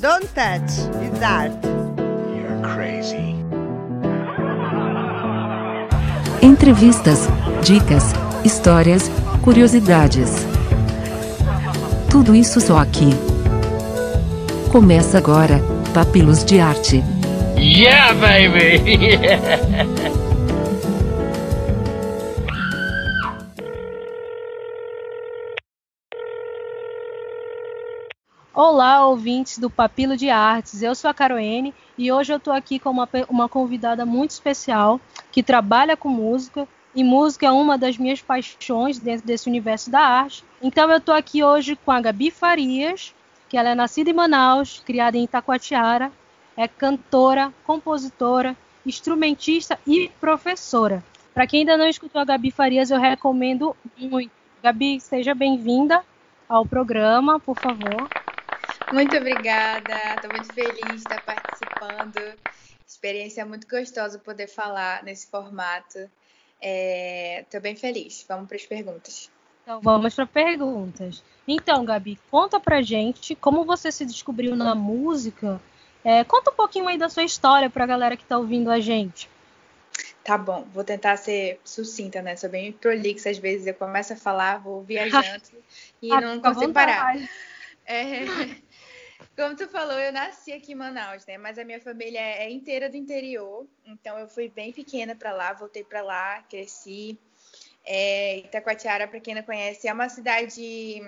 Don't touch is art. You're crazy. Entrevistas, dicas, histórias, curiosidades. Tudo isso só aqui. Começa agora, Papilos de Arte. Yeah, baby! Olá, ouvintes do Papilo de Artes. Eu sou a Caroene e hoje eu estou aqui com uma, uma convidada muito especial que trabalha com música e música é uma das minhas paixões dentro desse universo da arte. Então eu estou aqui hoje com a Gabi Farias, que ela é nascida em Manaus, criada em Itacoatiara, é cantora, compositora, instrumentista e professora. Para quem ainda não escutou a Gabi Farias, eu recomendo muito. Gabi, seja bem-vinda ao programa, por favor. Muito obrigada, estou muito feliz de estar participando. Experiência muito gostosa poder falar nesse formato. Estou é, bem feliz. Vamos para as perguntas. Então vamos para perguntas. Então, Gabi, conta pra gente como você se descobriu na música. É, conta um pouquinho aí da sua história para a galera que está ouvindo a gente. Tá bom, vou tentar ser sucinta, né? Sou bem prolixa, às vezes eu começo a falar, vou viajando e ah, não consigo parar. É, como tu falou, eu nasci aqui em Manaus, né? Mas a minha família é inteira do interior, então eu fui bem pequena para lá, voltei para lá, cresci. É, Itacoatiara, para quem não conhece, é uma cidade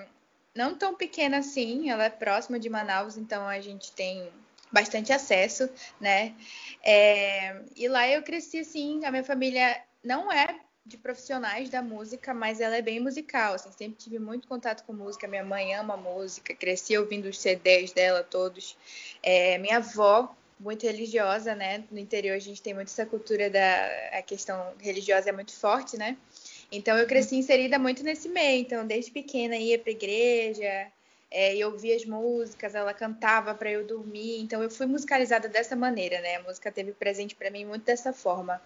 não tão pequena assim, ela é próxima de Manaus, então a gente tem bastante acesso, né? É, e lá eu cresci assim, a minha família não é de profissionais da música, mas ela é bem musical, assim, sempre tive muito contato com música, minha mãe ama música, cresci ouvindo os CDs dela todos, é, minha avó muito religiosa, né, no interior a gente tem muito essa cultura da a questão religiosa é muito forte, né, então eu cresci inserida muito nesse meio, então desde pequena ia para igreja, é, ouvia as músicas, ela cantava para eu dormir, então eu fui musicalizada dessa maneira, né, a música teve presente para mim muito dessa forma.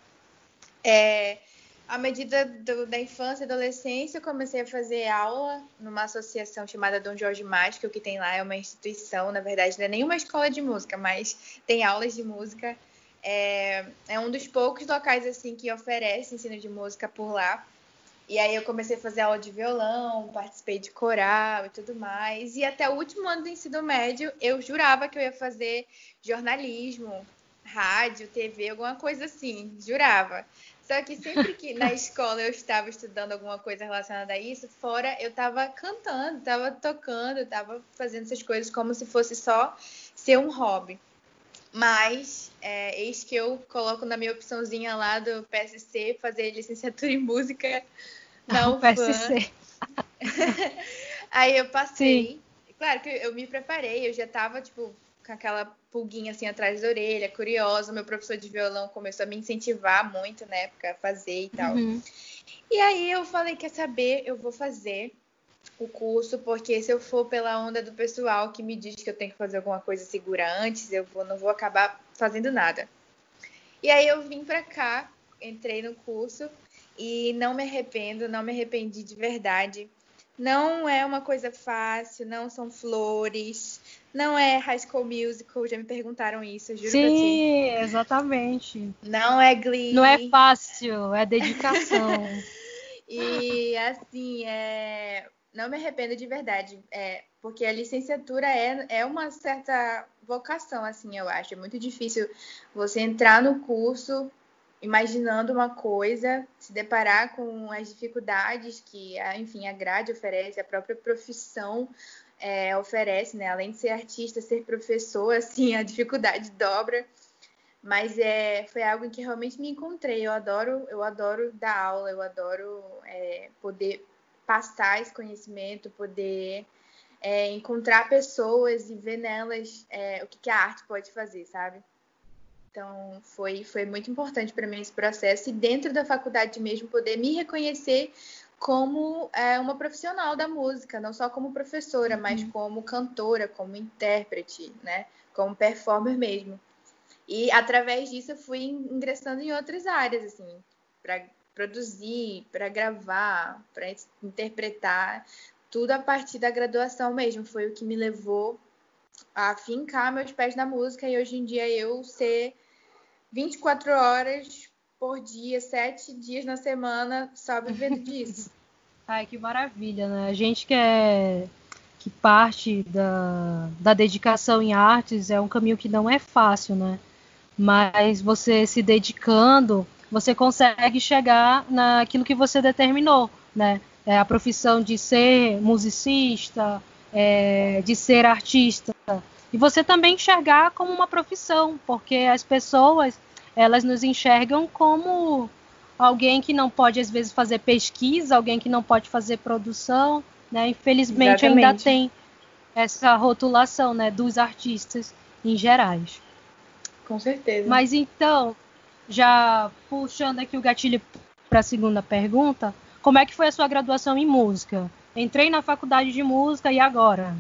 É, à medida do, da infância e adolescência, eu comecei a fazer aula numa associação chamada Dom Jorge Mágico, que tem lá, é uma instituição, na verdade, não é nenhuma escola de música, mas tem aulas de música. É, é um dos poucos locais assim que oferece ensino de música por lá. E aí eu comecei a fazer aula de violão, participei de coral e tudo mais. E até o último ano do ensino médio, eu jurava que eu ia fazer jornalismo, rádio, TV, alguma coisa assim, jurava. Só que sempre que na escola eu estava estudando alguma coisa relacionada a isso, fora eu estava cantando, estava tocando, estava fazendo essas coisas como se fosse só ser um hobby. Mas é, eis que eu coloco na minha opçãozinha lá do PSC fazer licenciatura em música na UFAM. PSC. Aí eu passei. Sim. Claro que eu me preparei, eu já estava tipo com aquela pulguinha assim atrás da orelha, curiosa. Meu professor de violão começou a me incentivar muito na época a fazer e tal. Uhum. E aí eu falei, quer saber, eu vou fazer o curso, porque se eu for pela onda do pessoal que me diz que eu tenho que fazer alguma coisa segura antes, eu vou, não vou acabar fazendo nada. E aí eu vim para cá, entrei no curso e não me arrependo, não me arrependi de verdade. Não é uma coisa fácil, não são flores, não é High School Musical, já me perguntaram isso, eu juro Sim, Sim, exatamente. Não é Glee. Não é fácil, é dedicação. e assim, é... não me arrependo de verdade, é... porque a licenciatura é, é uma certa vocação, assim, eu acho. É muito difícil você entrar no curso imaginando uma coisa, se deparar com as dificuldades que, enfim, a grade oferece, a própria profissão é, oferece, né? Além de ser artista, ser professor, assim, a dificuldade dobra. Mas é, foi algo em que realmente me encontrei. Eu adoro, eu adoro dar aula, eu adoro é, poder passar esse conhecimento, poder é, encontrar pessoas e ver nelas é, o que, que a arte pode fazer, sabe? Então, foi, foi muito importante para mim esse processo e dentro da faculdade mesmo poder me reconhecer como é, uma profissional da música, não só como professora, uhum. mas como cantora, como intérprete, né? Como performer mesmo. E através disso eu fui ingressando em outras áreas, assim, para produzir, para gravar, para interpretar, tudo a partir da graduação mesmo. Foi o que me levou a fincar meus pés na música e hoje em dia eu ser 24 horas por dia, sete dias na semana, só vivendo disso. Ai, que maravilha, né? A gente que é que parte da, da dedicação em artes é um caminho que não é fácil, né? Mas você se dedicando, você consegue chegar naquilo que você determinou, né? É a profissão de ser musicista, é, de ser artista. E você também enxergar como uma profissão, porque as pessoas elas nos enxergam como alguém que não pode às vezes fazer pesquisa, alguém que não pode fazer produção, né? Infelizmente Exatamente. ainda tem essa rotulação, né, dos artistas em gerais. Com certeza. Mas então, já puxando aqui o gatilho para a segunda pergunta, como é que foi a sua graduação em música? Entrei na faculdade de música e agora?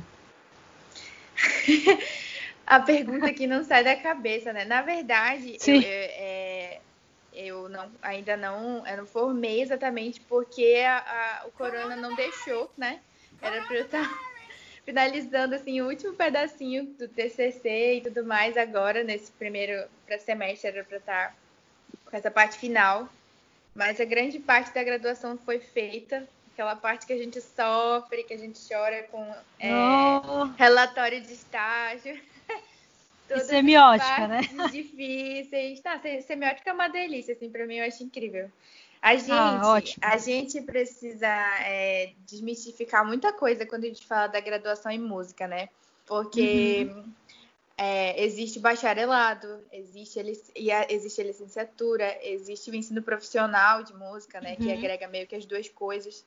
a pergunta que não sai da cabeça, né? Na verdade, eu, eu, é, eu, não, ainda não, eu não formei exatamente porque a, a, o corona não deixou, né? Era para eu estar tá finalizando assim o último pedacinho do TCC e tudo mais agora nesse primeiro semestre era para estar tá com essa parte final, mas a grande parte da graduação foi feita aquela parte que a gente sofre, que a gente chora com é, relatório de estágio. E semiótica, né? Difíceis. Tá, semiótica é uma delícia, assim, para mim eu acho incrível. A ah, gente, ah, a gente precisa é, desmistificar muita coisa quando a gente fala da graduação em música, né? Porque uhum. é, existe bacharelado, existe, existe a licenciatura, existe o ensino profissional de música, né? Uhum. Que agrega meio que as duas coisas.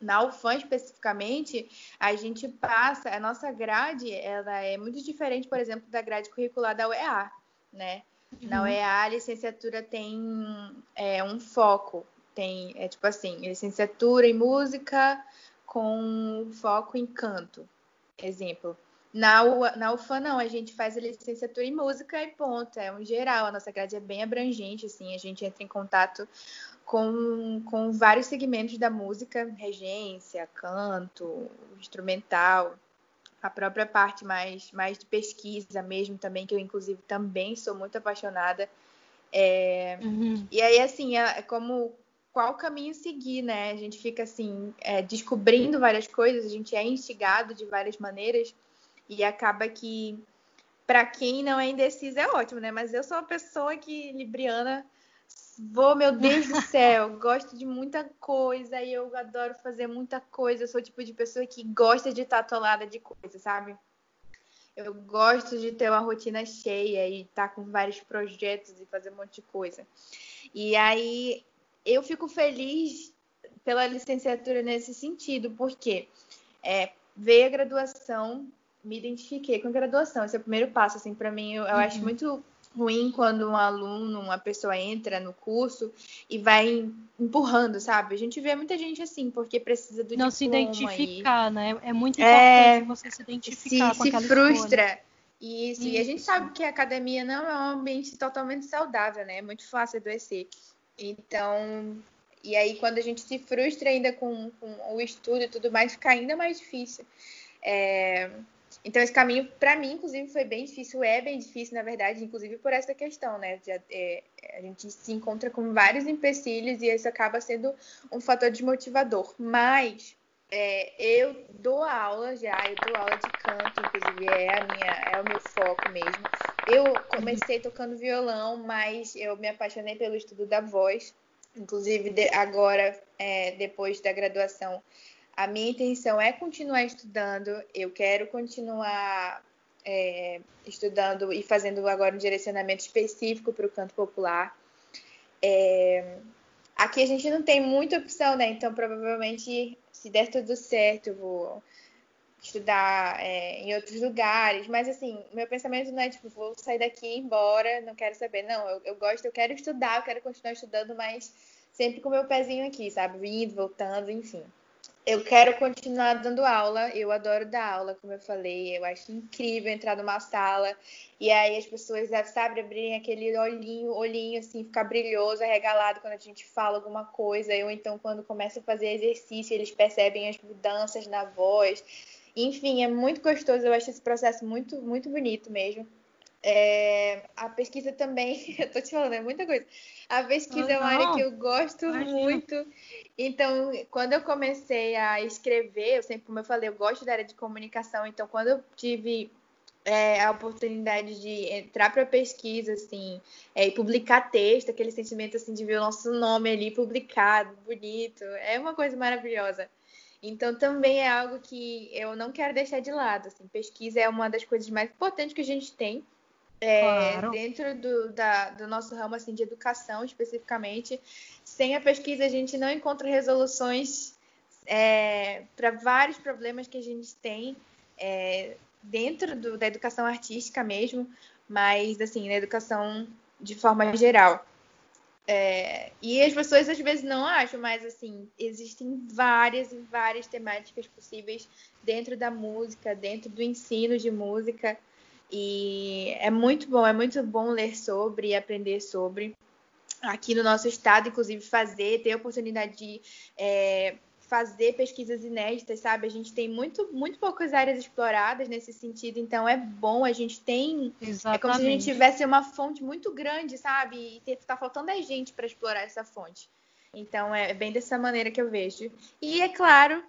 Na UFAM especificamente, a gente passa, a nossa grade, ela é muito diferente, por exemplo, da grade curricular da UEA, né? Uhum. Na UEA, a licenciatura tem é, um foco, tem, é tipo assim, licenciatura em música com foco em canto, exemplo. Na, U, na UFAM, não, a gente faz a licenciatura em música e ponto, é um geral, a nossa grade é bem abrangente, assim, a gente entra em contato com, com vários segmentos da música, regência, canto, instrumental, a própria parte mais, mais de pesquisa mesmo também, que eu inclusive também sou muito apaixonada. É, uhum. E aí, assim, é, é como qual caminho seguir, né? A gente fica assim, é, descobrindo várias coisas, a gente é instigado de várias maneiras e acaba que para quem não é indeciso é ótimo, né? Mas eu sou uma pessoa que libriana Vou, meu Deus do céu, gosto de muita coisa e eu adoro fazer muita coisa. Eu sou o tipo de pessoa que gosta de estar atolada de coisa, sabe? Eu gosto de ter uma rotina cheia e estar com vários projetos e fazer um monte de coisa. E aí eu fico feliz pela licenciatura nesse sentido, porque é, veio a graduação, me identifiquei com a graduação. Esse é o primeiro passo, assim, para mim. Eu, eu uhum. acho muito ruim quando um aluno, uma pessoa entra no curso e vai empurrando, sabe? A gente vê muita gente assim, porque precisa do Não se identificar, e... né? É muito é, importante é, você se identificar se, com se frustra. Escolha. Isso, Isso, e a gente sabe que a academia não é um ambiente totalmente saudável, né? É muito fácil adoecer. Então, e aí quando a gente se frustra ainda com, com o estudo e tudo mais, fica ainda mais difícil. É, então, esse caminho, para mim, inclusive, foi bem difícil, é bem difícil, na verdade, inclusive por essa questão, né? De, é, a gente se encontra com vários empecilhos e isso acaba sendo um fator desmotivador. Mas é, eu dou aula já, eu dou aula de canto, inclusive, é, a minha, é o meu foco mesmo. Eu comecei tocando violão, mas eu me apaixonei pelo estudo da voz. Inclusive, de, agora, é, depois da graduação, a minha intenção é continuar estudando, eu quero continuar é, estudando e fazendo agora um direcionamento específico para o canto popular. É, aqui a gente não tem muita opção, né? Então, provavelmente, se der tudo certo, eu vou estudar é, em outros lugares. Mas, assim, meu pensamento não é tipo, vou sair daqui e ir embora, não quero saber. Não, eu, eu gosto, eu quero estudar, eu quero continuar estudando, mas sempre com o meu pezinho aqui, sabe? Vindo, voltando, enfim eu quero continuar dando aula. Eu adoro dar aula, como eu falei. Eu acho incrível entrar numa sala e aí as pessoas, sabe, abrirem aquele olhinho, olhinho assim, ficar brilhoso, arregalado quando a gente fala alguma coisa. Ou então, quando começa a fazer exercício, eles percebem as mudanças na voz. Enfim, é muito gostoso, eu acho esse processo muito, muito bonito mesmo. É, a pesquisa também, eu tô te falando, é muita coisa. A pesquisa é uma área que eu gosto Imagina. muito. Então, quando eu comecei a escrever, eu sempre, como eu falei, eu gosto da área de comunicação. Então, quando eu tive é, a oportunidade de entrar para pesquisa, assim, é, e publicar texto, aquele sentimento assim de ver o nosso nome ali publicado, bonito, é uma coisa maravilhosa. Então, também é algo que eu não quero deixar de lado. Assim, pesquisa é uma das coisas mais importantes que a gente tem é, claro. dentro do, da, do nosso ramo assim, de educação especificamente. Sem a pesquisa, a gente não encontra resoluções é, para vários problemas que a gente tem é, dentro do, da educação artística mesmo, mas assim, na educação de forma geral. É, e as pessoas às vezes não acham, mas assim, existem várias e várias temáticas possíveis dentro da música, dentro do ensino de música. E é muito bom, é muito bom ler sobre e aprender sobre. Aqui no nosso estado, inclusive, fazer, ter a oportunidade de é, fazer pesquisas inéditas, sabe? A gente tem muito, muito poucas áreas exploradas nesse sentido, então é bom, a gente tem. Exatamente. É como se a gente tivesse uma fonte muito grande, sabe? E tá faltando a gente para explorar essa fonte. Então é bem dessa maneira que eu vejo. E é claro,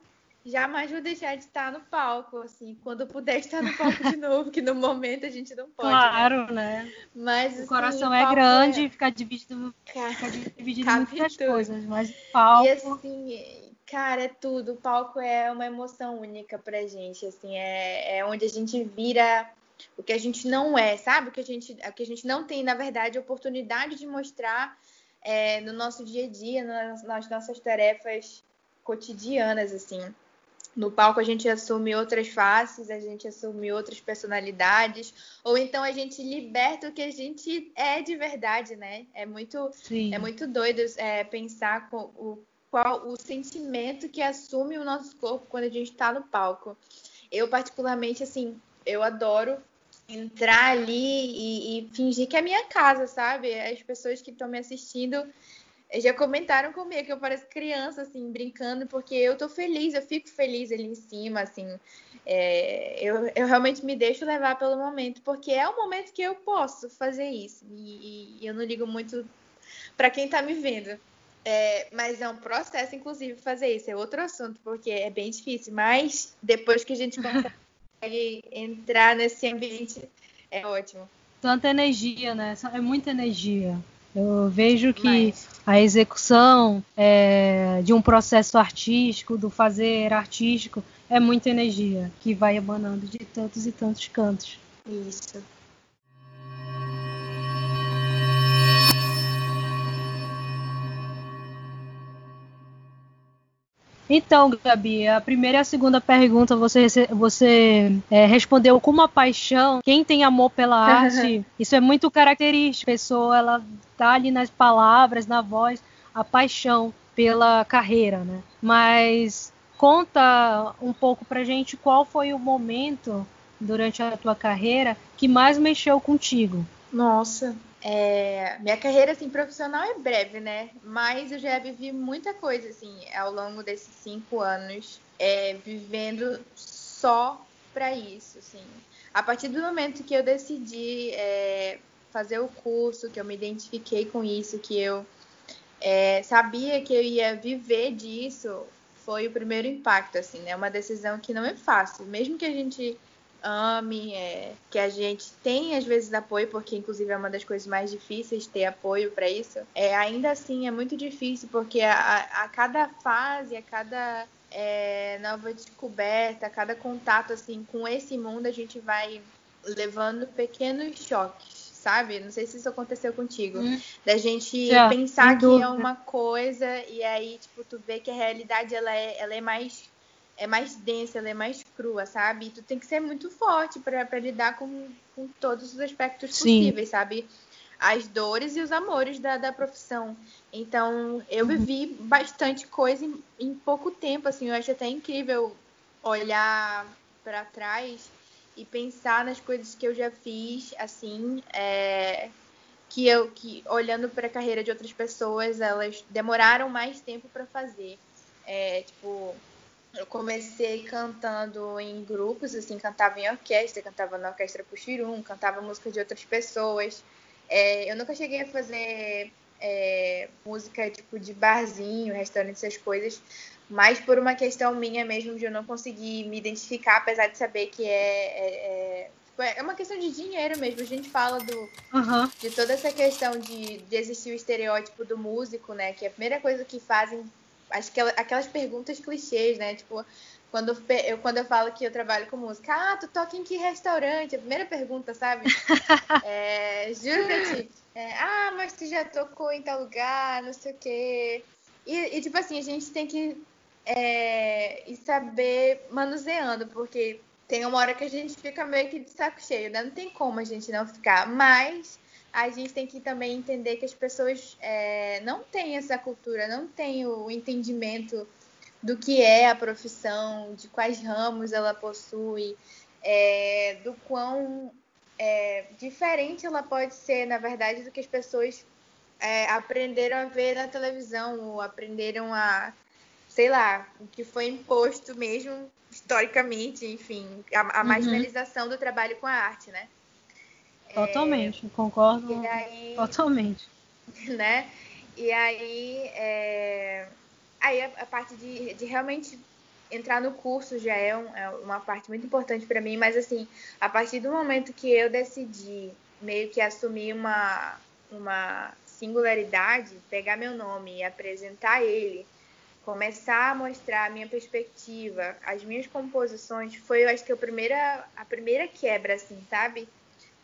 jamais vou deixar de estar no palco, assim, quando puder estar no palco de novo, que no momento a gente não pode. Né? Claro, né? né? Mas o assim, coração é grande e é... fica dividido, fica dividido em muitas tudo. coisas, mas o palco. E assim, cara, é tudo. O palco é uma emoção única pra gente, assim, é, é onde a gente vira o que a gente não é, sabe? O que a gente, o que a gente não tem, na verdade, oportunidade de mostrar é, no nosso dia a dia, nas, nas nossas tarefas cotidianas, assim. No palco a gente assume outras faces, a gente assume outras personalidades, ou então a gente liberta o que a gente é de verdade, né? É muito, Sim. é muito doido é, pensar com o, qual o sentimento que assume o nosso corpo quando a gente está no palco. Eu particularmente assim, eu adoro entrar ali e, e fingir que é minha casa, sabe? As pessoas que estão me assistindo já comentaram comigo que eu pareço criança, assim, brincando, porque eu tô feliz, eu fico feliz ali em cima, assim. É, eu, eu realmente me deixo levar pelo momento, porque é o momento que eu posso fazer isso. E, e eu não ligo muito para quem tá me vendo. É, mas é um processo, inclusive, fazer isso. É outro assunto, porque é bem difícil. Mas depois que a gente consegue entrar nesse ambiente, é ótimo. Tanta energia, né? É muita energia. Eu vejo que Mas... a execução é, de um processo artístico, do fazer artístico, é muita energia que vai emanando de tantos e tantos cantos. Isso. Então, Gabi, a primeira e a segunda pergunta você, você é, respondeu com uma paixão. Quem tem amor pela arte, isso é muito característico. A pessoa, ela tá ali nas palavras, na voz, a paixão pela carreira, né? Mas conta um pouco pra gente qual foi o momento durante a tua carreira que mais mexeu contigo. Nossa, é, minha carreira assim profissional é breve, né? Mas eu já vivi muita coisa assim ao longo desses cinco anos, é, vivendo só para isso, assim. A partir do momento que eu decidi é, fazer o curso, que eu me identifiquei com isso, que eu é, sabia que eu ia viver disso, foi o primeiro impacto, assim, né? Uma decisão que não é fácil, mesmo que a gente ame, é, que a gente tem às vezes apoio, porque inclusive é uma das coisas mais difíceis ter apoio para isso. É, ainda assim é muito difícil, porque a, a cada fase, a cada é, nova descoberta, a cada contato assim com esse mundo, a gente vai levando pequenos choques. Sabe? Não sei se isso aconteceu contigo. Hum. Da gente Já, pensar que é uma coisa e aí, tipo, tu vê que a realidade ela é, ela é mais é mais densa, ela é mais crua, sabe? E tu tem que ser muito forte para lidar com, com todos os aspectos Sim. possíveis, sabe? As dores e os amores da, da profissão. Então, eu uhum. vivi bastante coisa em, em pouco tempo, assim. Eu acho até incrível olhar para trás e pensar nas coisas que eu já fiz, assim, é, que eu que olhando para a carreira de outras pessoas, elas demoraram mais tempo para fazer. É, tipo, eu comecei cantando em grupos, assim, cantava em orquestra, cantava na orquestra Puxirum, cantava música de outras pessoas. É, eu nunca cheguei a fazer é, música tipo de barzinho, restaurante, essas coisas, mas por uma questão minha mesmo de eu não conseguir me identificar, apesar de saber que é, é, é, é uma questão de dinheiro mesmo. A gente fala do, uhum. de toda essa questão de, de existir o estereótipo do músico, né? Que é a primeira coisa que fazem aquelas perguntas clichês, né? Tipo, quando eu, quando eu falo que eu trabalho com música, ah, tu toca em que restaurante? A primeira pergunta, sabe? é, juro pra ti. É, ah, mas tu já tocou em tal lugar, não sei o quê. E, e tipo assim, a gente tem que é, saber manuseando, porque tem uma hora que a gente fica meio que de saco cheio, né? Não tem como a gente não ficar. Mas a gente tem que também entender que as pessoas é, não têm essa cultura, não têm o entendimento do que é a profissão, de quais ramos ela possui, é, do quão é, diferente ela pode ser, na verdade, do que as pessoas é, aprenderam a ver na televisão, ou aprenderam a, sei lá, o que foi imposto mesmo historicamente, enfim, a, a uhum. marginalização do trabalho com a arte, né? Totalmente, é, concordo aí, totalmente. Né? E aí, é, aí a, a parte de, de, realmente entrar no curso já é, um, é uma parte muito importante para mim, mas assim, a partir do momento que eu decidi meio que assumir uma, uma singularidade, pegar meu nome e apresentar ele, começar a mostrar a minha perspectiva, as minhas composições, foi, eu acho que a primeira, a primeira quebra, assim, sabe?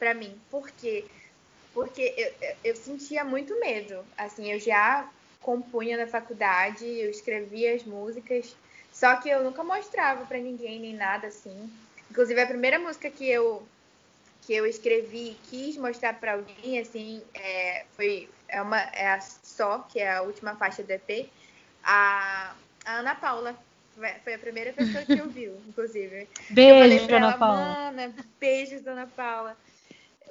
Para mim. Por quê? Porque eu, eu sentia muito medo. Assim, eu já compunha na faculdade, eu escrevia as músicas, só que eu nunca mostrava para ninguém nem nada assim. Inclusive a primeira música que eu que eu escrevi e quis mostrar para alguém assim é, foi é uma é a só que é a última faixa do EP a, a Ana Paula foi a primeira pessoa que ouviu, inclusive. Beijo, Ana ela, Paula. beijos, Ana Paula.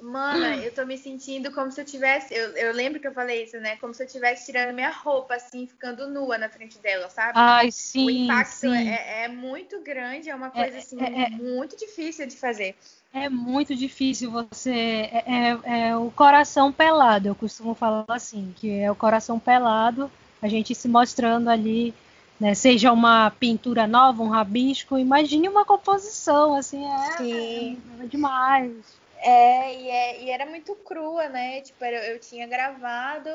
Mana, eu tô me sentindo como se eu tivesse. Eu, eu lembro que eu falei isso, né? Como se eu estivesse tirando minha roupa, assim, ficando nua na frente dela, sabe? Ai, sim. O impacto sim. É, é, muito grande, é uma é, coisa, assim, é, é, muito difícil de fazer. É muito difícil você. É, é, é, o coração pelado, eu costumo falar assim, que é o coração pelado, a gente se mostrando ali. Né, seja uma pintura nova, um rabisco, imagine uma composição, assim, é, Sim. é demais. É e, é, e era muito crua, né? Tipo, eu, eu tinha gravado.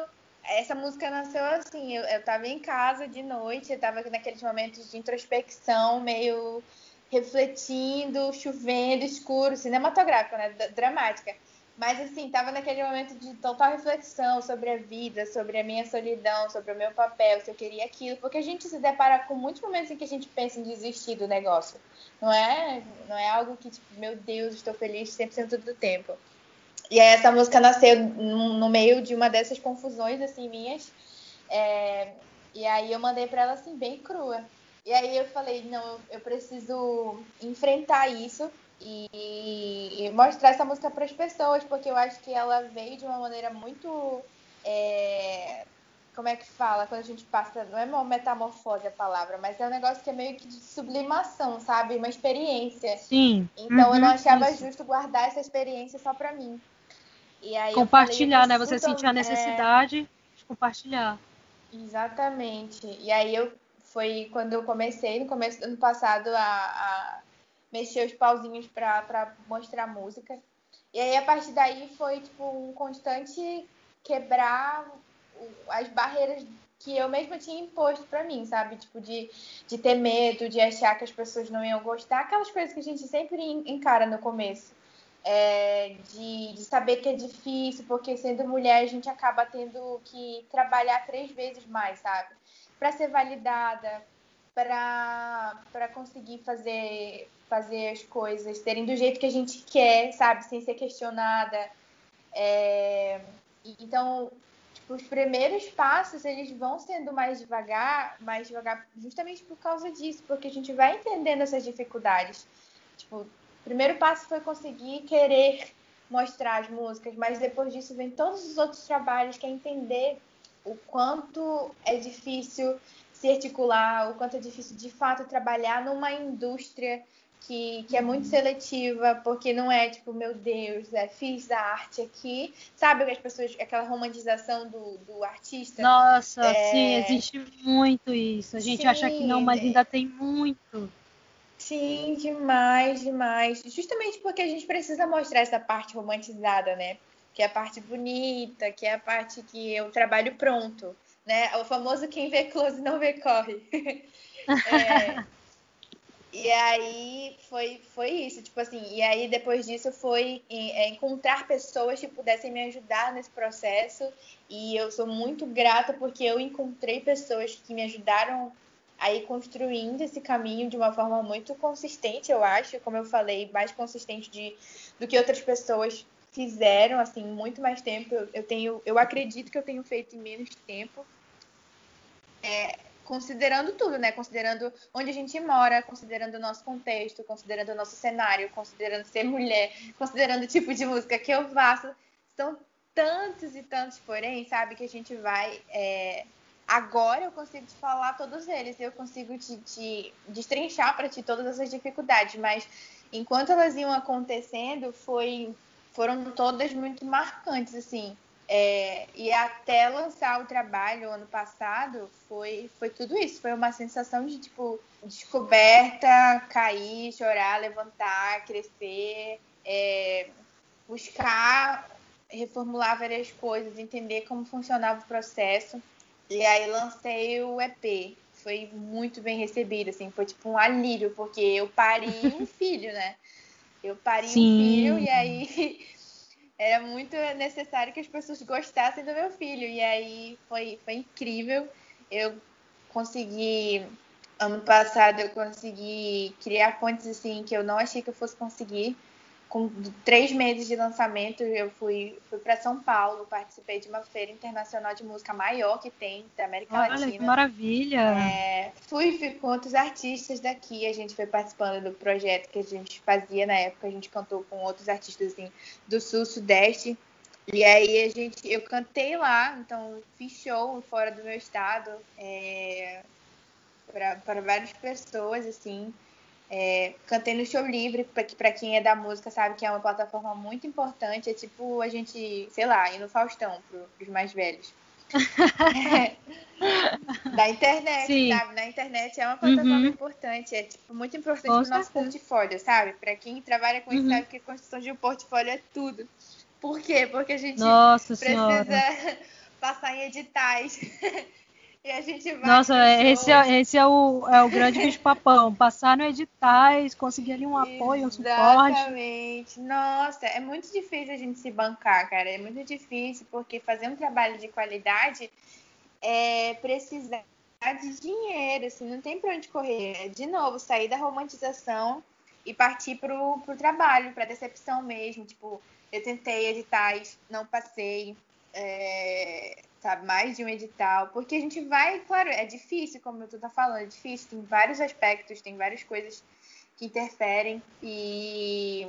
Essa música nasceu assim, eu, eu tava em casa de noite, eu tava naqueles momentos de introspecção, meio refletindo, chovendo, escuro, cinematográfica, né? Dramática. Mas assim, tava naquele momento de total reflexão sobre a vida, sobre a minha solidão, sobre o meu papel, se eu queria aquilo, porque a gente se depara com muitos momentos em que a gente pensa em desistir do negócio. Não é, não é algo que, tipo, meu Deus, estou feliz 100% do tempo. E aí essa música nasceu no meio de uma dessas confusões, assim, minhas. É, e aí eu mandei para ela, assim, bem crua. E aí eu falei, não, eu preciso enfrentar isso e, e mostrar essa música para as pessoas, porque eu acho que ela veio de uma maneira muito é, como é que fala quando a gente passa, não é uma metamorfose a palavra, mas é um negócio que é meio que de sublimação, sabe? Uma experiência. Sim. Então uhum, eu não uhum. achava isso. justo guardar essa experiência só para mim. E aí compartilhar, falei, né? Você sentir a necessidade é... de compartilhar. Exatamente. E aí eu foi quando eu comecei no começo do ano passado a, a mexer os pauzinhos para mostrar música. E aí a partir daí foi tipo um constante quebrar as barreiras que eu mesma tinha imposto para mim, sabe? Tipo, de, de ter medo, de achar que as pessoas não iam gostar, aquelas coisas que a gente sempre encara no começo. É, de, de, saber que é difícil, porque sendo mulher a gente acaba tendo que trabalhar três vezes mais, sabe? Para ser validada, para conseguir fazer, fazer as coisas terem do jeito que a gente quer, sabe? Sem ser questionada. É, então, os primeiros passos eles vão sendo mais devagar, mais devagar, justamente por causa disso, porque a gente vai entendendo essas dificuldades. Tipo, o primeiro passo foi conseguir querer mostrar as músicas, mas depois disso vem todos os outros trabalhos que é entender o quanto é difícil se articular, o quanto é difícil de fato trabalhar numa indústria que, que é muito seletiva, porque não é tipo, meu Deus, é, fiz da arte aqui. Sabe as pessoas, aquela romantização do, do artista? Nossa, é... sim, existe muito isso. A gente sim, acha que não, mas ainda tem muito. Sim, demais, demais. Justamente porque a gente precisa mostrar essa parte romantizada, né? Que é a parte bonita, que é a parte que eu trabalho pronto, né? O famoso quem vê close não vê corre. é, e aí foi, foi isso, tipo assim, e aí depois disso foi é, encontrar pessoas que pudessem me ajudar nesse processo. E eu sou muito grata porque eu encontrei pessoas que me ajudaram a ir construindo esse caminho de uma forma muito consistente, eu acho, como eu falei, mais consistente de, do que outras pessoas fizeram, assim, muito mais tempo. Eu tenho, eu acredito que eu tenho feito em menos tempo. É, considerando tudo, né? Considerando onde a gente mora, considerando o nosso contexto, considerando o nosso cenário, considerando ser mulher, considerando o tipo de música que eu faço. São tantos e tantos, porém, sabe, que a gente vai. É... Agora eu consigo te falar todos eles, eu consigo te, te destrinchar para ti todas essas dificuldades, mas enquanto elas iam acontecendo, foi, foram todas muito marcantes, assim. É, e até lançar o trabalho ano passado foi, foi tudo isso. Foi uma sensação de tipo descoberta, cair, chorar, levantar, crescer, é, buscar reformular várias coisas, entender como funcionava o processo. E aí lancei o EP. Foi muito bem recebido, assim, foi tipo um alívio, porque eu pari um filho, né? Eu pari Sim. um filho e aí era muito necessário que as pessoas gostassem do meu filho. E aí foi, foi incrível. Eu consegui. Ano passado eu consegui criar pontes assim que eu não achei que eu fosse conseguir. Com três meses de lançamento, eu fui, fui para São Paulo, participei de uma feira internacional de música maior que tem da América Olha, Latina. Que maravilha! É, fui, fui com outros artistas daqui, a gente foi participando do projeto que a gente fazia na época, a gente cantou com outros artistas assim, do Sul, Sudeste. E aí a gente, eu cantei lá, então fiz show fora do meu estado é, para várias pessoas, assim. É, cantei no show livre, para quem é da música sabe que é uma plataforma muito importante. É tipo a gente, sei lá, ir no Faustão para os mais velhos. é, da internet, Sim. sabe? Na internet é uma plataforma uhum. importante, é tipo muito importante para o nosso portfólio, sabe? Para quem trabalha com uhum. isso, sabe que a construção de um portfólio é tudo. Por quê? Porque a gente Nossa precisa senhora. passar em editais. E a gente vai. Nossa, esse é, esse é, o, é o grande bicho-papão. Passar no editais, conseguir ali um apoio, um suporte. Exatamente. Nossa, é muito difícil a gente se bancar, cara. É muito difícil, porque fazer um trabalho de qualidade é precisar de dinheiro, assim, não tem para onde correr. É, de novo, sair da romantização e partir pro, pro trabalho, pra decepção mesmo. Tipo, eu tentei editais, não passei. É, sabe? Mais de um edital, porque a gente vai, claro, é difícil, como tu tá falando, é difícil, tem vários aspectos, tem várias coisas que interferem e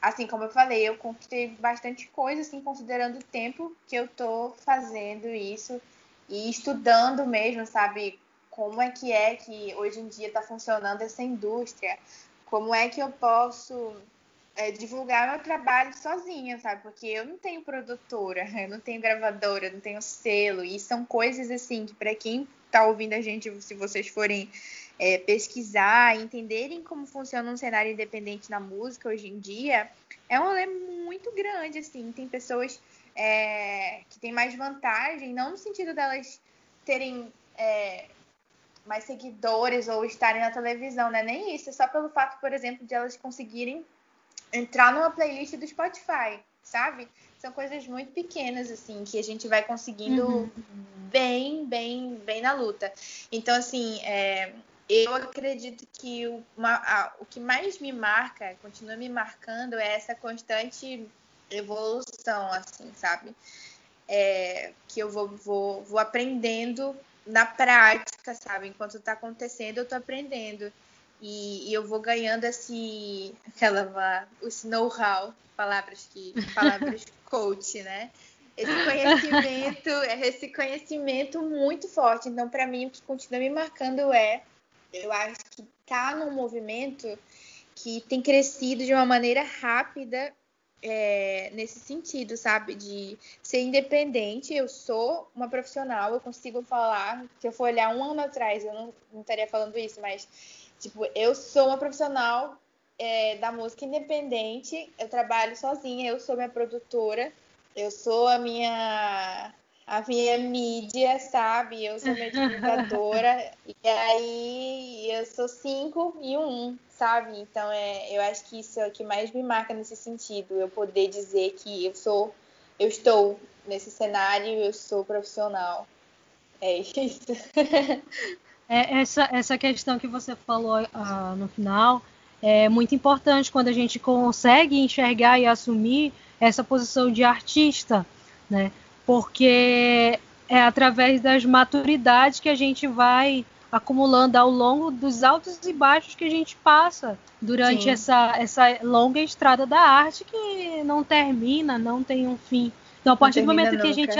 assim como eu falei, eu conquistei bastante coisa, assim, considerando o tempo que eu tô fazendo isso e estudando mesmo, sabe, como é que é que hoje em dia está funcionando essa indústria, como é que eu posso é, divulgar meu trabalho sozinha, sabe? Porque eu não tenho produtora, eu não tenho gravadora, eu não tenho selo, e são coisas assim que para quem está ouvindo a gente, se vocês forem é, pesquisar, entenderem como funciona um cenário independente na música hoje em dia, é um rolê muito grande, assim. Tem pessoas é, que têm mais vantagem, não no sentido delas terem é, mais seguidores ou estarem na televisão, né? Nem isso, é só pelo fato, por exemplo, de elas conseguirem entrar numa playlist do Spotify, sabe? São coisas muito pequenas, assim, que a gente vai conseguindo uhum. bem, bem, bem na luta. Então, assim, é, eu acredito que o, uma, a, o que mais me marca, continua me marcando, é essa constante evolução, assim, sabe? É, que eu vou, vou, vou aprendendo na prática, sabe? Enquanto está acontecendo, eu estou aprendendo. E, e, eu vou ganhando esse, aquela, esse know-how, palavras que, palavras coach, né? esse conhecimento, esse conhecimento muito forte. Então, para mim, o que continua me marcando é, eu acho que tá num movimento que tem crescido de uma maneira rápida é, nesse sentido, sabe? De ser independente. Eu sou uma profissional, eu consigo falar. Se eu for olhar um ano atrás, eu não, não estaria falando isso, mas, tipo, eu sou uma profissional é, da música independente. Eu trabalho sozinha, eu sou minha produtora, eu sou a minha a minha mídia, sabe? Eu sou minha divulgadora. e aí eu sou cinco e um, sabe? Então é, eu acho que isso é o que mais me marca nesse sentido. Eu poder dizer que eu sou, eu estou nesse cenário, eu sou profissional. É isso. é, essa, essa questão que você falou uh, no final é muito importante quando a gente consegue enxergar e assumir essa posição de artista, né? Porque é através das maturidades que a gente vai acumulando ao longo dos altos e baixos que a gente passa durante essa, essa longa estrada da arte que não termina, não tem um fim. Então, a partir do momento que a, gente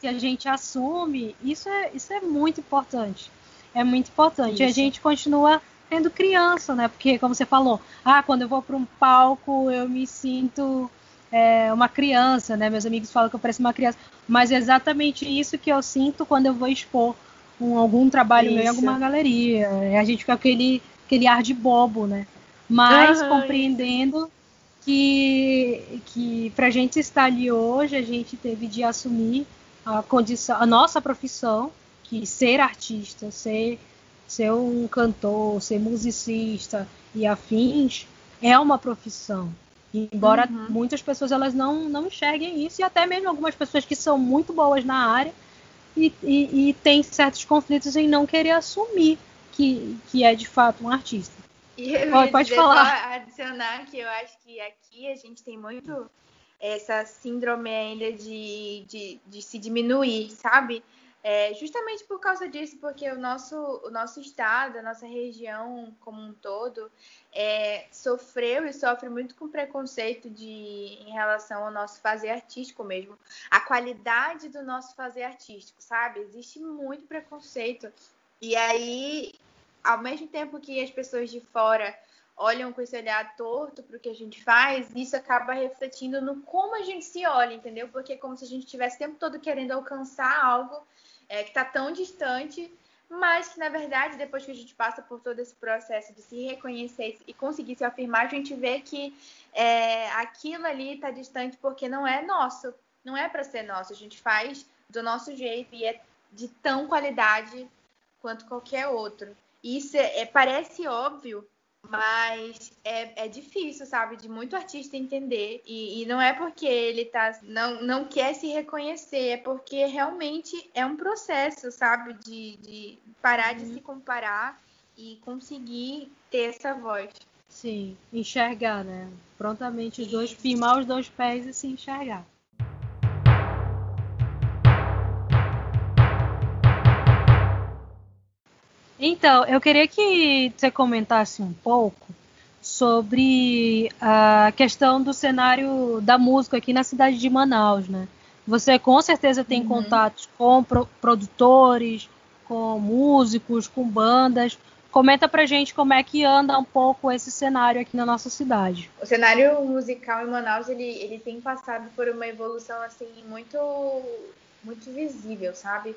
que a gente assume, isso é, isso é muito importante. É muito importante. Isso. E a gente continua sendo criança, né? Porque, como você falou, ah, quando eu vou para um palco, eu me sinto é, uma criança, né? Meus amigos falam que eu pareço uma criança. Mas é exatamente isso que eu sinto quando eu vou expor um, algum trabalho Isso. meu em alguma galeria. A gente fica com aquele, aquele ar de bobo, né? Mas uhum. compreendendo que, que para a gente estar ali hoje, a gente teve de assumir a condição, a nossa profissão, que ser artista, ser, ser um cantor, ser musicista e afins, é uma profissão. Embora uhum. muitas pessoas elas não, não enxerguem isso, e até mesmo algumas pessoas que são muito boas na área, e, e, e, tem certos conflitos em não querer assumir que, que é de fato um artista. E eu pode, pode falar. adicionar que eu acho que aqui a gente tem muito essa síndrome ainda de, de, de se diminuir, sabe? É, justamente por causa disso, porque o nosso, o nosso estado, a nossa região como um todo, é, sofreu e sofre muito com preconceito de, em relação ao nosso fazer artístico mesmo. A qualidade do nosso fazer artístico, sabe? Existe muito preconceito. E aí, ao mesmo tempo que as pessoas de fora olham com esse olhar torto para o que a gente faz, isso acaba refletindo no como a gente se olha, entendeu? Porque é como se a gente estivesse o tempo todo querendo alcançar algo é, que está tão distante, mas que na verdade, depois que a gente passa por todo esse processo de se reconhecer e conseguir se afirmar, a gente vê que é, aquilo ali está distante porque não é nosso, não é para ser nosso. A gente faz do nosso jeito e é de tão qualidade quanto qualquer outro. Isso é, é parece óbvio, mas é, é difícil, sabe? De muito artista entender. E, e, não é porque ele tá, não, não quer se reconhecer, é porque realmente é um processo, sabe? De, de parar de uhum. se comparar e conseguir ter essa voz. Sim, enxergar, né? Prontamente os dois, firmar os dois pés e se enxergar. Então, eu queria que você comentasse um pouco sobre a questão do cenário da música aqui na cidade de Manaus, né? Você com certeza tem uhum. contatos com pro produtores, com músicos, com bandas. Comenta pra gente como é que anda um pouco esse cenário aqui na nossa cidade. O cenário musical em Manaus, ele, ele tem passado por uma evolução, assim, muito, muito visível, sabe?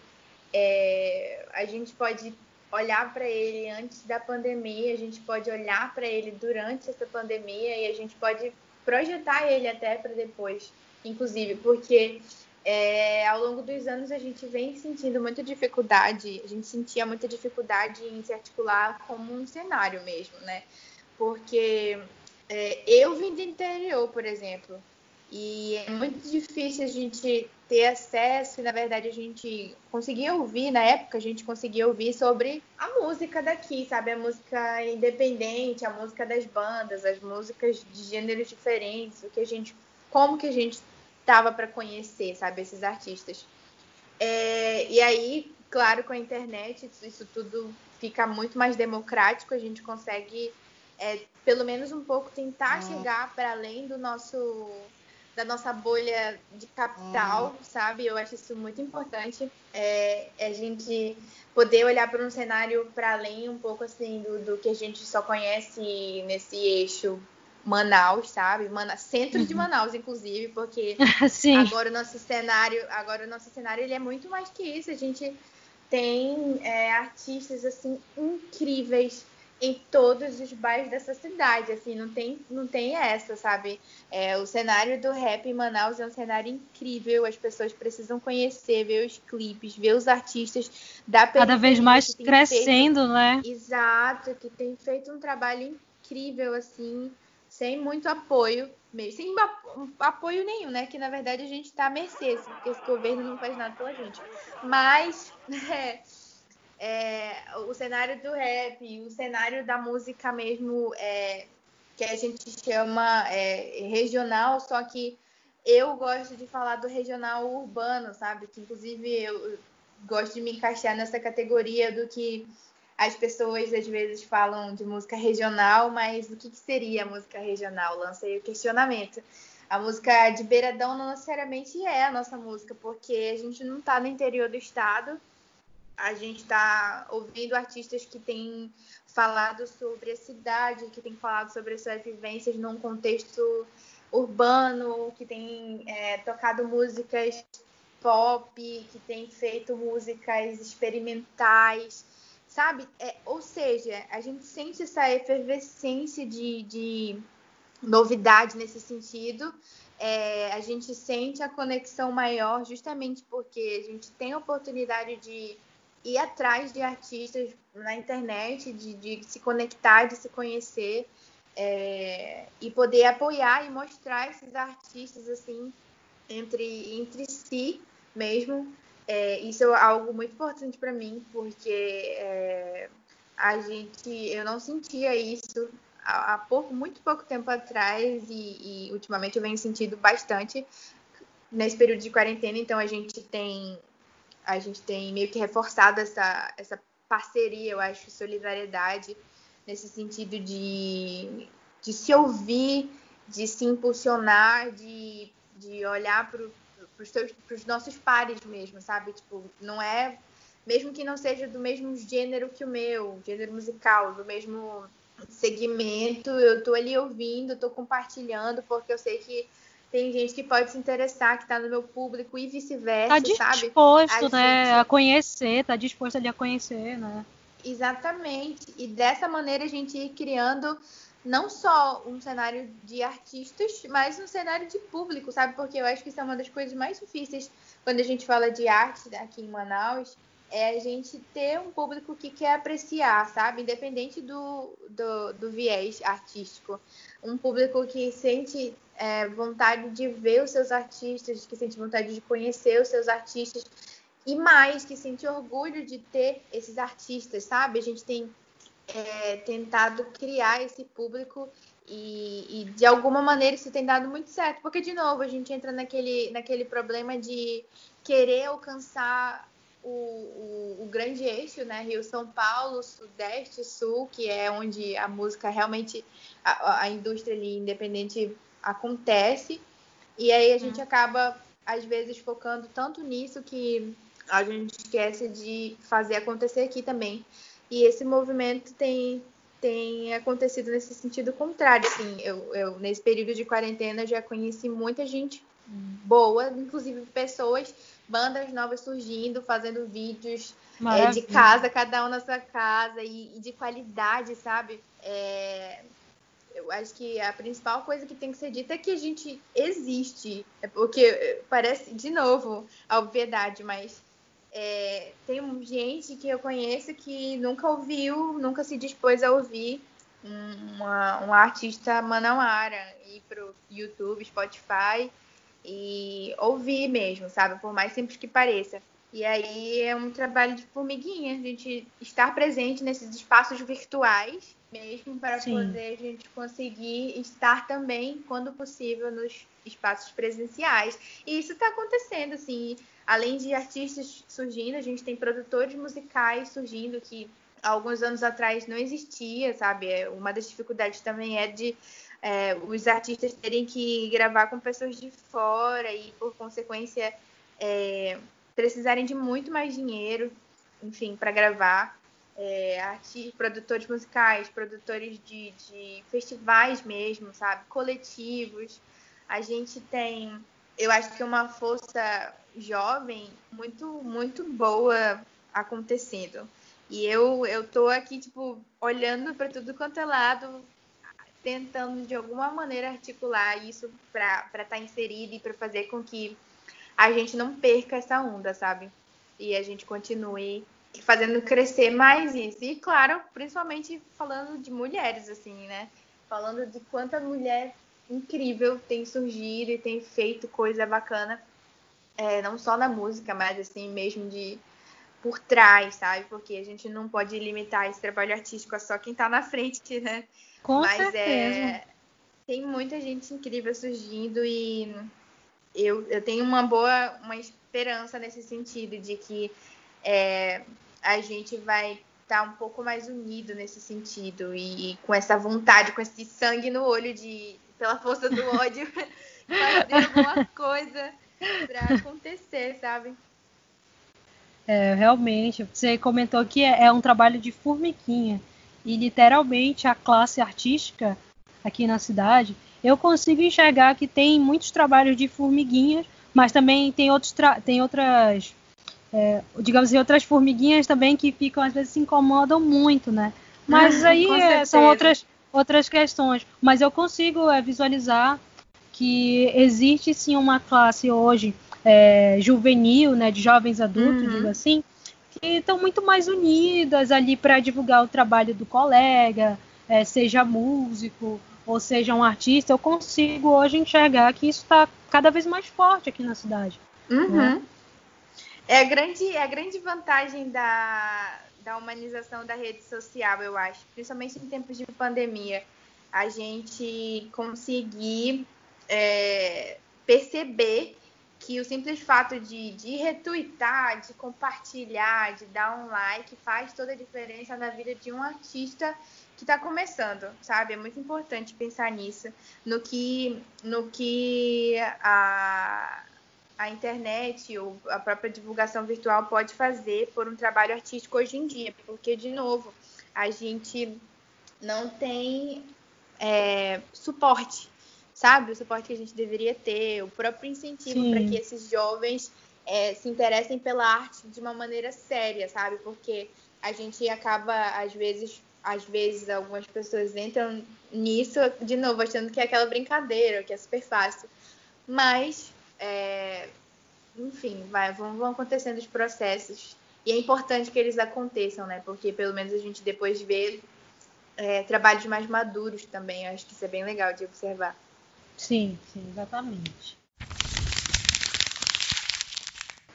É, a gente pode olhar para ele antes da pandemia, a gente pode olhar para ele durante essa pandemia e a gente pode projetar ele até para depois, inclusive, porque é, ao longo dos anos a gente vem sentindo muita dificuldade, a gente sentia muita dificuldade em se articular como um cenário mesmo, né? Porque é, eu vim do interior, por exemplo, e é muito difícil a gente ter acesso e, na verdade, a gente conseguia ouvir, na época, a gente conseguia ouvir sobre a música daqui, sabe? A música independente, a música das bandas, as músicas de gêneros diferentes, o que a gente, como que a gente tava para conhecer, sabe? Esses artistas. É, e aí, claro, com a internet, isso, tudo fica muito mais democrático, a gente consegue, é, pelo menos um pouco, tentar ah. chegar para além do nosso da nossa bolha de capital, hum. sabe? Eu acho isso muito importante. É, é a gente poder olhar para um cenário para além um pouco assim do, do, que a gente só conhece nesse eixo Manaus, sabe? Mana, centro uhum. de Manaus, inclusive, porque agora o nosso cenário, agora o nosso cenário ele é muito mais que isso. A gente tem é, artistas assim incríveis em todos os bairros dessa cidade, assim, não tem, não tem essa, sabe? É, o cenário do rap em Manaus é um cenário incrível, as pessoas precisam conhecer, ver os clipes, ver os artistas da Cada vez mais crescendo, feito... né? Exato, que tem feito um trabalho incrível, assim, sem muito apoio, mesmo, sem apoio nenhum, né? Que na verdade a gente está à mercê, porque esse governo não faz nada pela gente. Mas... É, é, o cenário do rap, o cenário da música mesmo, é, que a gente chama é, regional, só que eu gosto de falar do regional urbano, sabe? Que inclusive eu gosto de me encaixar nessa categoria do que as pessoas às vezes falam de música regional, mas o que, que seria a música regional? Lancei o questionamento. A música de beiradão não necessariamente é a nossa música, porque a gente não está no interior do estado a gente está ouvindo artistas que têm falado sobre a cidade, que têm falado sobre as suas vivências num contexto urbano, que têm é, tocado músicas pop, que têm feito músicas experimentais, sabe? É, ou seja, a gente sente essa efervescência de, de novidade nesse sentido. É, a gente sente a conexão maior justamente porque a gente tem a oportunidade de ir atrás de artistas na internet, de, de se conectar, de se conhecer é, e poder apoiar e mostrar esses artistas assim entre, entre si mesmo. É, isso é algo muito importante para mim, porque é, a gente, eu não sentia isso há, pouco, muito pouco tempo atrás e, e ultimamente eu venho sentindo bastante nesse período de quarentena. Então a gente tem a gente tem meio que reforçado essa, essa parceria, eu acho, solidariedade, nesse sentido de, de se ouvir, de se impulsionar, de, de olhar para os nossos pares mesmo, sabe? Tipo, não é. Mesmo que não seja do mesmo gênero que o meu, gênero musical, do mesmo segmento, eu tô ali ouvindo, tô compartilhando, porque eu sei que tem gente que pode se interessar, que está no meu público e vice-versa, tá sabe? disposto, a né, gente... a conhecer, tá disposto ali a conhecer, né? Exatamente. E dessa maneira a gente ir criando não só um cenário de artistas, mas um cenário de público, sabe? Porque eu acho que isso é uma das coisas mais difíceis quando a gente fala de arte aqui em Manaus, é a gente ter um público que quer apreciar, sabe? Independente do, do, do viés artístico. Um público que sente é, vontade de ver os seus artistas, que sente vontade de conhecer os seus artistas e mais, que sente orgulho de ter esses artistas, sabe? A gente tem é, tentado criar esse público e, e, de alguma maneira isso tem dado muito certo, porque de novo a gente entra naquele, naquele problema de querer alcançar o, o, o grande eixo, né? Rio São Paulo, Sudeste, Sul, que é onde a música realmente a, a indústria ali independente acontece. E aí a gente uhum. acaba, às vezes, focando tanto nisso que a gente esquece de fazer acontecer aqui também. E esse movimento tem, tem acontecido nesse sentido contrário. Assim, eu, eu, nesse período de quarentena, já conheci muita gente boa, inclusive pessoas, bandas novas surgindo, fazendo vídeos é, de casa, cada um na sua casa, e, e de qualidade, sabe? É, eu acho que a principal coisa que tem que ser dita é que a gente existe. É porque parece, de novo, a obviedade, mas é, tem gente que eu conheço que nunca ouviu, nunca se dispôs a ouvir uma, uma artista manauara, ir pro YouTube, Spotify e ouvir mesmo, sabe? Por mais simples que pareça. E aí é um trabalho de formiguinha, a gente estar presente nesses espaços virtuais mesmo para Sim. poder a gente conseguir estar também, quando possível, nos espaços presenciais. E isso está acontecendo, assim, além de artistas surgindo, a gente tem produtores musicais surgindo que alguns anos atrás não existia, sabe? É, uma das dificuldades também é de é, os artistas terem que gravar com pessoas de fora e, por consequência, é, precisarem de muito mais dinheiro, enfim, para gravar. É, artistas, produtores musicais, produtores de, de festivais mesmo, sabe? Coletivos. A gente tem, eu acho que uma força jovem muito, muito boa acontecendo. E eu, eu tô aqui, tipo, olhando para tudo quanto é lado, tentando de alguma maneira articular isso para estar tá inserido e para fazer com que a gente não perca essa onda, sabe? E a gente continue fazendo crescer mais isso. E, claro, principalmente falando de mulheres, assim, né? Falando de quanta mulher incrível tem surgido e tem feito coisa bacana, é, não só na música, mas assim mesmo de por trás, sabe? Porque a gente não pode limitar esse trabalho artístico a só quem está na frente, né? Com Mas certeza. É, tem muita gente incrível surgindo e eu, eu tenho uma boa, uma esperança nesse sentido de que é, a gente vai estar tá um pouco mais unido nesse sentido e, e, com essa vontade, com esse sangue no olho de pela força do ódio fazer alguma coisa para acontecer, sabe? É, realmente, você comentou que é, é um trabalho de formiguinha. E literalmente a classe artística aqui na cidade, eu consigo enxergar que tem muitos trabalhos de formiguinhas, mas também tem, outros tem outras, é, digamos assim, outras formiguinhas também que ficam, às vezes, se incomodam muito, né? Mas aí é, são outras, outras questões. Mas eu consigo é, visualizar que existe sim uma classe hoje é, juvenil, né, de jovens adultos, uhum. digo assim, que estão muito mais unidas ali para divulgar o trabalho do colega, é, seja músico ou seja um artista. Eu consigo hoje enxergar que isso está cada vez mais forte aqui na cidade. Uhum. Né? É, a grande, é a grande vantagem da, da humanização da rede social, eu acho, principalmente em tempos de pandemia, a gente conseguir é, perceber que o simples fato de, de retweetar, de compartilhar, de dar um like faz toda a diferença na vida de um artista que está começando, sabe? É muito importante pensar nisso, no que, no que a, a internet ou a própria divulgação virtual pode fazer por um trabalho artístico hoje em dia, porque, de novo, a gente não tem é, suporte sabe? O suporte que a gente deveria ter, o próprio incentivo para que esses jovens é, se interessem pela arte de uma maneira séria, sabe? Porque a gente acaba, às vezes, às vezes algumas pessoas entram nisso, de novo, achando que é aquela brincadeira, que é super fácil. Mas, é, enfim, vai, vão, vão acontecendo os processos. E é importante que eles aconteçam, né? Porque pelo menos a gente depois vê é, trabalhos mais maduros também. Eu acho que isso é bem legal de observar. Sim, sim, exatamente.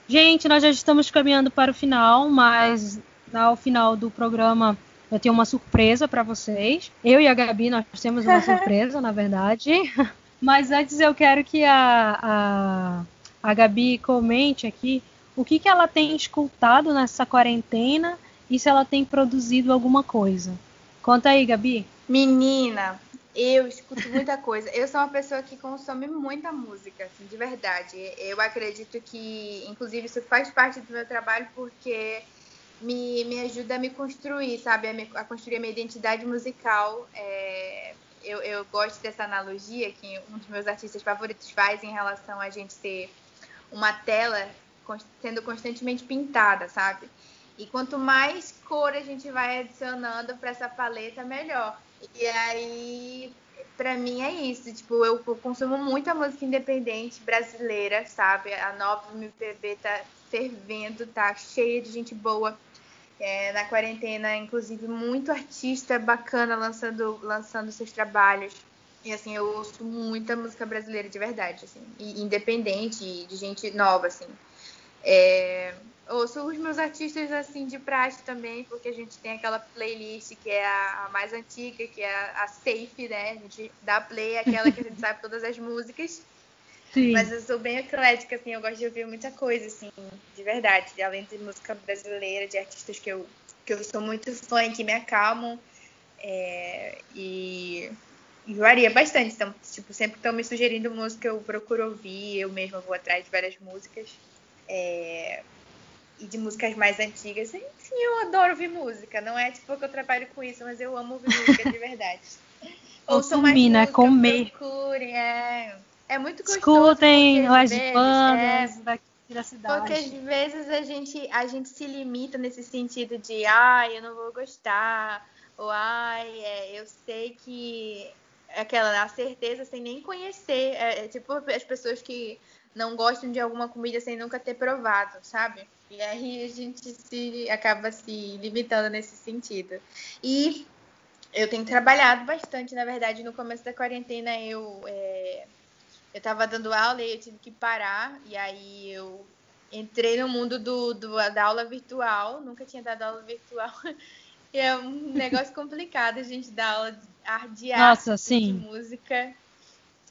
Gente, nós já estamos caminhando para o final, mas ao final do programa eu tenho uma surpresa para vocês. Eu e a Gabi, nós temos uma surpresa, na verdade. Mas antes eu quero que a, a, a Gabi comente aqui o que, que ela tem escutado nessa quarentena e se ela tem produzido alguma coisa. Conta aí, Gabi. Menina, eu escuto muita coisa. Eu sou uma pessoa que consome muita música, assim, de verdade. Eu acredito que, inclusive, isso faz parte do meu trabalho porque me, me ajuda a me construir, sabe? A, me, a construir a minha identidade musical. É, eu, eu gosto dessa analogia que um dos meus artistas favoritos faz em relação a gente ser uma tela sendo constantemente pintada, sabe? E quanto mais cor a gente vai adicionando para essa paleta, melhor. E aí, para mim é isso. Tipo, eu consumo muita música independente brasileira, sabe? A nova MPB tá fervendo, tá cheia de gente boa. É, na quarentena, inclusive, muito artista bacana lançando, lançando seus trabalhos. E assim, eu ouço muita música brasileira de verdade, assim, e independente, de gente nova, assim. É, ouço os meus artistas assim de praxe também, porque a gente tem aquela playlist que é a, a mais antiga, que é a, a, Safe, né? A gente dá play, aquela que a gente sabe todas as músicas. Sim. Mas eu sou bem eclética, assim, eu gosto de ouvir muita coisa, assim, de verdade, além de música brasileira, de artistas que eu, que eu sou muito fã e que me acalmam. É, e varia bastante. Então, tipo, sempre estão me sugerindo música, eu procuro ouvir, eu mesma vou atrás de várias músicas. É... E de músicas mais antigas. Enfim, eu adoro ouvir música. Não é tipo que eu trabalho com isso, mas eu amo ouvir música de verdade. Ouçam mais música, comer. procurem. É, é muito gostoso. Escutem as bandas é... daqui da cidade. Porque às vezes a gente, a gente se limita nesse sentido de, ai, eu não vou gostar, ou ai, é, eu sei que aquela a certeza sem nem conhecer, é, é, tipo as pessoas que não gostam de alguma comida sem nunca ter provado, sabe? E aí a gente se acaba se limitando nesse sentido. E eu tenho trabalhado bastante, na verdade, no começo da quarentena eu é, eu estava dando aula e eu tive que parar, e aí eu entrei no mundo do, do, da aula virtual, nunca tinha dado aula virtual. E é um negócio complicado a gente dar aula de arte, Nossa, sim. de música.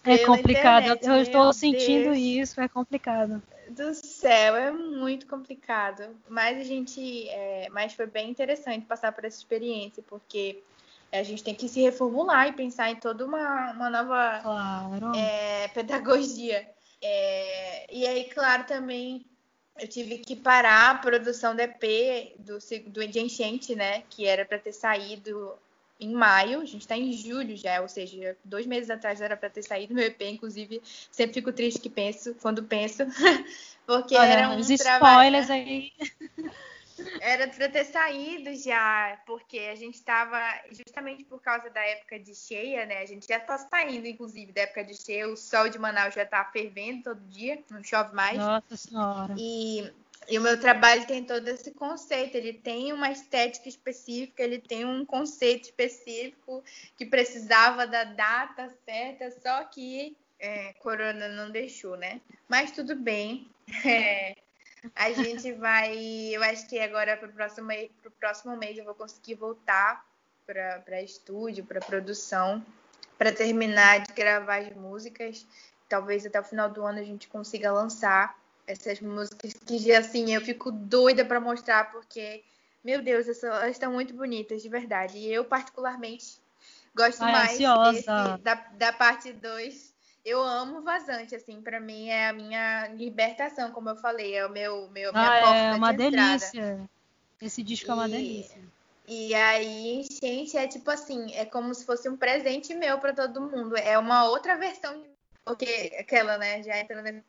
É complicado, internet, eu estou sentindo Deus isso, é complicado. Do céu, é muito complicado. Mas a gente, é, mas foi bem interessante passar por essa experiência, porque a gente tem que se reformular e pensar em toda uma, uma nova claro. é, pedagogia. É, e aí, claro, também eu tive que parar a produção do EP do, do de Enchente, né? Que era para ter saído em maio, a gente está em julho já, ou seja, dois meses atrás era para ter saído meu EP, inclusive sempre fico triste que penso, quando penso, porque Olha, era um os spoilers trabalho... aí. Era para ter saído já, porque a gente estava, justamente por causa da época de cheia, né? A gente já está saindo, inclusive, da época de cheia. O sol de Manaus já está fervendo todo dia, não chove mais. Nossa Senhora. E, e o meu trabalho tem todo esse conceito. Ele tem uma estética específica, ele tem um conceito específico que precisava da data certa, só que é, Corona não deixou, né? Mas tudo bem. É, a gente vai. Eu acho que agora para o próximo, próximo mês eu vou conseguir voltar para estúdio, para produção, para terminar de gravar as músicas. Talvez até o final do ano a gente consiga lançar essas músicas que assim eu fico doida para mostrar porque meu Deus, elas estão muito bonitas de verdade. E eu particularmente gosto Ai, mais desse, da, da parte 2 eu amo vazante, assim, para mim é a minha libertação, como eu falei, é o meu, meu minha ah, porta é uma de delícia. Esse disco e, é uma delícia. E aí, gente, é tipo assim, é como se fosse um presente meu para todo mundo. É uma outra versão, porque aquela, né, já entrando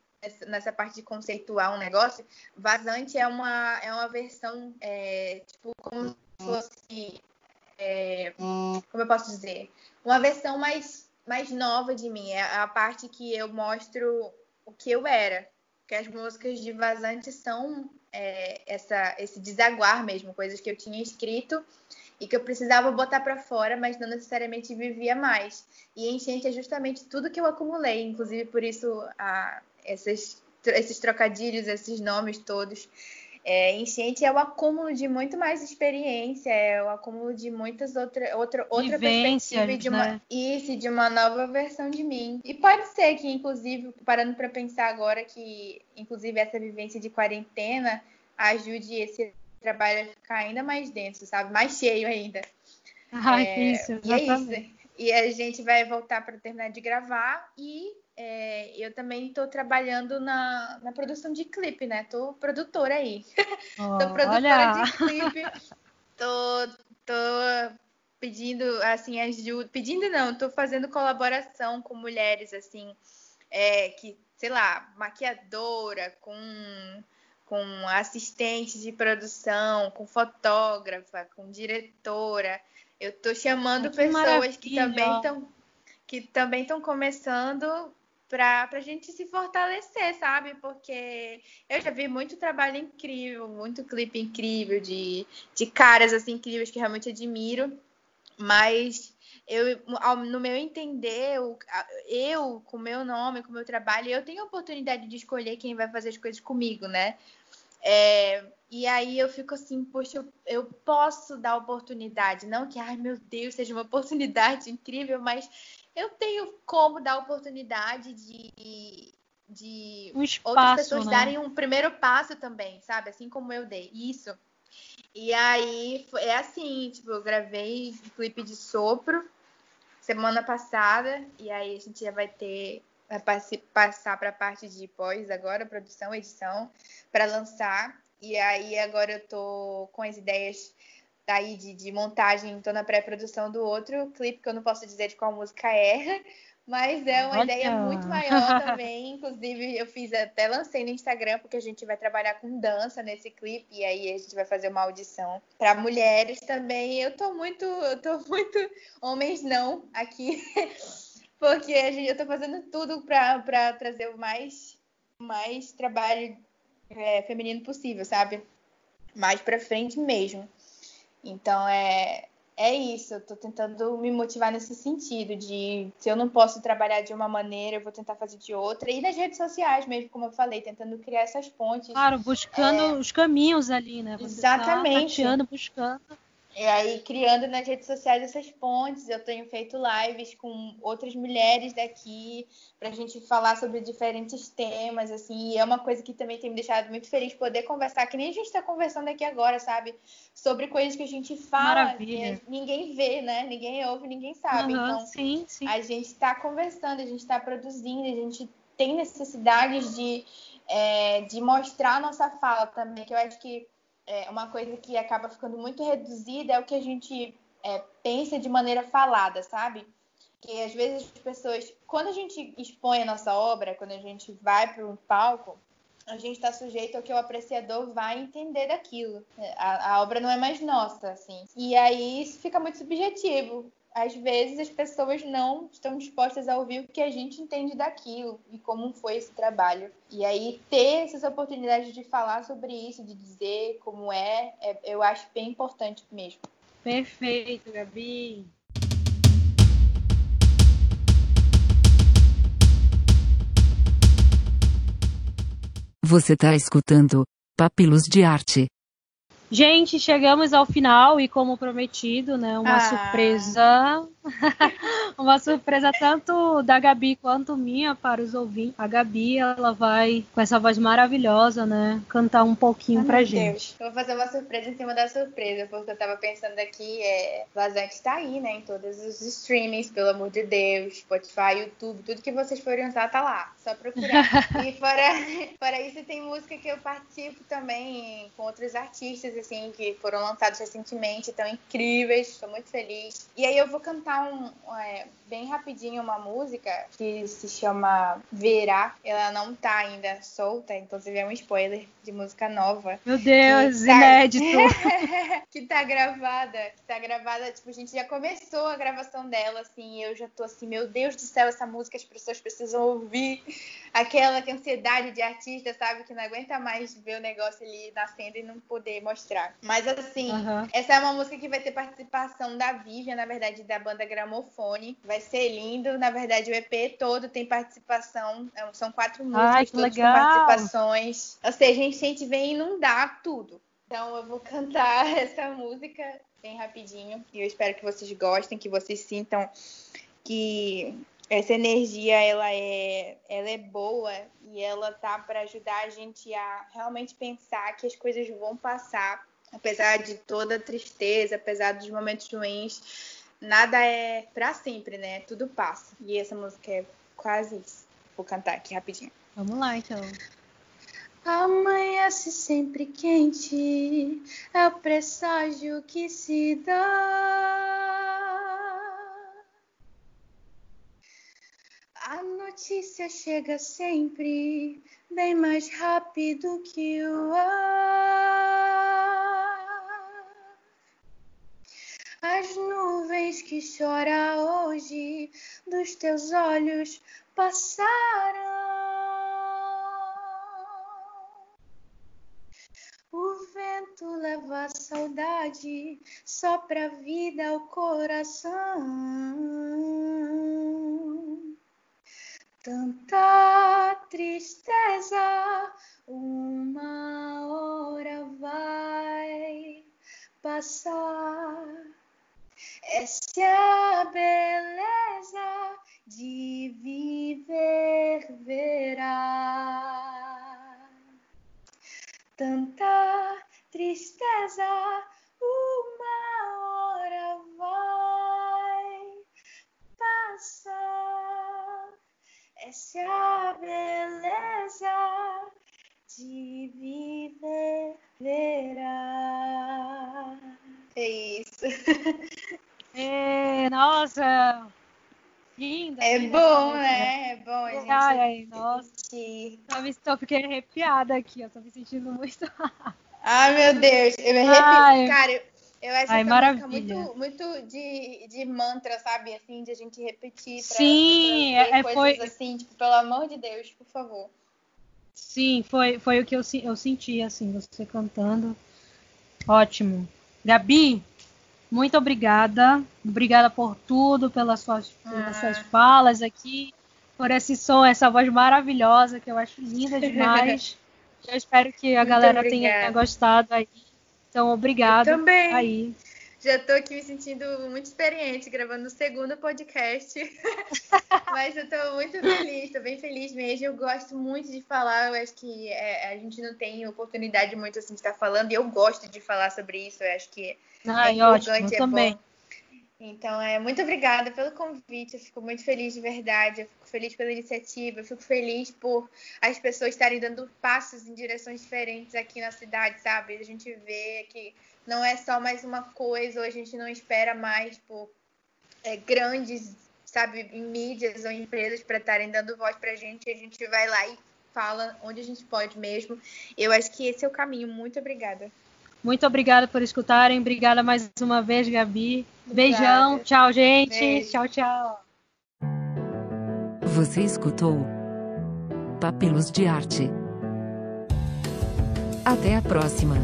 nessa parte de conceituar um negócio, vazante é uma é uma versão é, tipo como se fosse é, como eu posso dizer, uma versão mais mais nova de mim. É a parte que eu mostro o que eu era. Que as músicas de Vazante são é, essa, esse desaguar mesmo, coisas que eu tinha escrito e que eu precisava botar para fora, mas não necessariamente vivia mais. E Enchente é justamente tudo que eu acumulei, inclusive por isso a, essas, esses trocadilhos, esses nomes todos. É, enchente é o acúmulo de muito mais experiência, é o acúmulo de muitas outras outra, outra perspectiva de uma né? isso, de uma nova versão de mim. E pode ser que, inclusive, parando para pensar agora que, inclusive, essa vivência de quarentena ajude esse trabalho a ficar ainda mais denso, sabe? Mais cheio ainda. Ah, é, isso, exatamente. E é isso. E a gente vai voltar para terminar de gravar e é, eu também estou trabalhando na, na produção de clipe, né? Tô produtora aí. Oh, tô produtora olha. de clipe. tô, tô pedindo, assim, ajuda. Pedindo não, tô fazendo colaboração com mulheres, assim, é, que, sei lá, maquiadora, com, com assistente de produção, com fotógrafa, com diretora. Eu tô chamando que pessoas maravilha. que também estão que também estão começando para a gente se fortalecer, sabe? Porque eu já vi muito trabalho incrível, muito clipe incrível de, de caras assim incríveis que realmente admiro, mas eu, no meu entender, eu, eu com meu nome, com o meu trabalho, eu tenho a oportunidade de escolher quem vai fazer as coisas comigo, né? É, e aí eu fico assim, poxa, eu, eu posso dar oportunidade, não que, ai meu Deus, seja uma oportunidade incrível, mas eu tenho como dar oportunidade de, de um espaço, outras pessoas né? darem um primeiro passo também, sabe? Assim como eu dei. Isso. E aí é assim, tipo, eu gravei um clipe de sopro semana passada, e aí a gente já vai ter vai passar para a parte de pós agora, produção, edição, para lançar. E aí agora eu tô com as ideias daí de, de montagem, tô na pré-produção do outro clipe que eu não posso dizer de qual música é, mas é uma Olha. ideia muito maior também. Inclusive, eu fiz até lancei no Instagram, porque a gente vai trabalhar com dança nesse clipe, e aí a gente vai fazer uma audição para mulheres também. Eu tô muito, eu tô muito homens não aqui, porque a gente, eu tô fazendo tudo para trazer o mais, mais trabalho é, feminino possível, sabe? Mais para frente mesmo. Então é é isso, eu tô tentando me motivar nesse sentido, de se eu não posso trabalhar de uma maneira, eu vou tentar fazer de outra. E nas redes sociais mesmo, como eu falei, tentando criar essas pontes. Claro, buscando é... os caminhos ali, né? Você tá Exatamente. Tá buscando. E aí, criando nas redes sociais essas pontes, eu tenho feito lives com outras mulheres daqui para a gente falar sobre diferentes temas, assim, e é uma coisa que também tem me deixado muito feliz poder conversar, que nem a gente está conversando aqui agora, sabe? Sobre coisas que a gente fala, Maravilha. ninguém vê, né? Ninguém ouve, ninguém sabe. Uhum, então, sim, sim. a gente está conversando, a gente está produzindo, a gente tem necessidades de, é, de mostrar a nossa fala também, que eu acho que é, uma coisa que acaba ficando muito reduzida é o que a gente é, pensa de maneira falada, sabe? Que às vezes as pessoas, quando a gente expõe a nossa obra, quando a gente vai para um palco, a gente está sujeito ao que o apreciador vai entender daquilo. A, a, obra não é mais nossa, assim. E aí isso fica muito subjetivo às vezes as pessoas não estão dispostas a ouvir o que a gente entende daquilo e como foi esse trabalho. E aí ter essas oportunidades de falar sobre isso, de dizer como é, é eu acho bem importante mesmo. Perfeito, Gabi. Você está escutando Papilos de Arte. Gente, chegamos ao final e como prometido, né, uma ah. surpresa, uma surpresa tanto da Gabi quanto minha para os ouvintes. A Gabi, ela vai com essa voz maravilhosa, né, cantar um pouquinho Ai, pra gente. Deus. Eu vou fazer uma surpresa em cima da surpresa, porque eu tava pensando aqui, é, Vazante está aí, né, em todos os streamings, pelo amor de Deus, Spotify, YouTube, tudo que vocês forem usar tá lá, só procurar. e fora, fora isso tem música que eu participo também com outros artistas assim, que foram lançados recentemente, tão incríveis, estou muito feliz. E aí eu vou cantar um, é, bem rapidinho uma música que se chama Verá. Ela não tá ainda solta, inclusive é um spoiler de música nova. Meu Deus, tá... inédito! que tá gravada, que tá gravada, tipo, a gente já começou a gravação dela, assim, e eu já tô assim, meu Deus do céu, essa música as pessoas precisam ouvir. Aquela ansiedade de artista, sabe, que não aguenta mais ver o negócio ali nascendo e não poder mostrar. Mas assim, uhum. essa é uma música que vai ter participação da Vivian, na verdade, da banda Gramofone. Vai ser lindo. Na verdade, o EP todo tem participação. É, são quatro músicas, Ai, todas com participações. Ou seja, a gente vem inundar tudo. Então eu vou cantar essa música bem rapidinho. E eu espero que vocês gostem, que vocês sintam que essa energia ela é, ela é boa e ela tá para ajudar a gente a realmente pensar que as coisas vão passar, apesar de toda a tristeza, apesar dos momentos ruins, nada é para sempre, né? Tudo passa. E essa música é quase isso. Vou cantar aqui rapidinho. Vamos lá, então. Amanhece sempre quente, é o presságio que se dá notícia chega sempre bem mais rápido que o ar. As nuvens que chora hoje dos teus olhos passaram. O vento leva a saudade só pra vida ao coração tanta tristeza, uma hora vai passar. Essa é a beleza de viver, verá. Tanta tristeza, uma a beleza de viver verá. É isso. É, nossa! Linda! É linda bom, né? É bom, a gente. Ai, ai, nossa. Eu, me, eu fiquei arrepiada aqui, eu tô me sentindo muito. Ai, meu Deus, eu me arrepio. Ai. Cara, eu acho ai, essa música muito, muito de, de mantra, sabe? Assim, de a gente repetir. Sim, pra é, coisas foi. assim, tipo, pelo amor de Deus, por favor. Sim, foi, foi o que eu, eu senti, assim, você cantando. Ótimo. Gabi, muito obrigada. Obrigada por tudo, pelas suas, pelas suas ah. falas aqui, por esse som, essa voz maravilhosa que eu acho linda demais. eu espero que a muito galera obrigada. tenha gostado aí. Então, obrigada. Eu também. Aí. Já estou aqui me sentindo muito experiente gravando o segundo podcast. Mas eu estou muito feliz, estou bem feliz mesmo. Eu gosto muito de falar. Eu acho que é, a gente não tem oportunidade muito assim de estar falando. E eu gosto de falar sobre isso. Eu acho que Ai, é ótimo, é também. Bom. Então, é, muito obrigada pelo convite. Eu fico muito feliz de verdade. Eu fico feliz pela iniciativa. Eu fico feliz por as pessoas estarem dando passos em direções diferentes aqui na cidade, sabe? A gente vê que não é só mais uma coisa, ou a gente não espera mais por é, grandes, sabe, mídias ou empresas para estarem dando voz para a gente. A gente vai lá e fala onde a gente pode mesmo. Eu acho que esse é o caminho. Muito obrigada. Muito obrigada por escutarem. Obrigada mais uma vez, Gabi. Beijão. Tchau, gente. Beijo. Tchau, tchau. Você escutou Papilos de Arte. Até a próxima.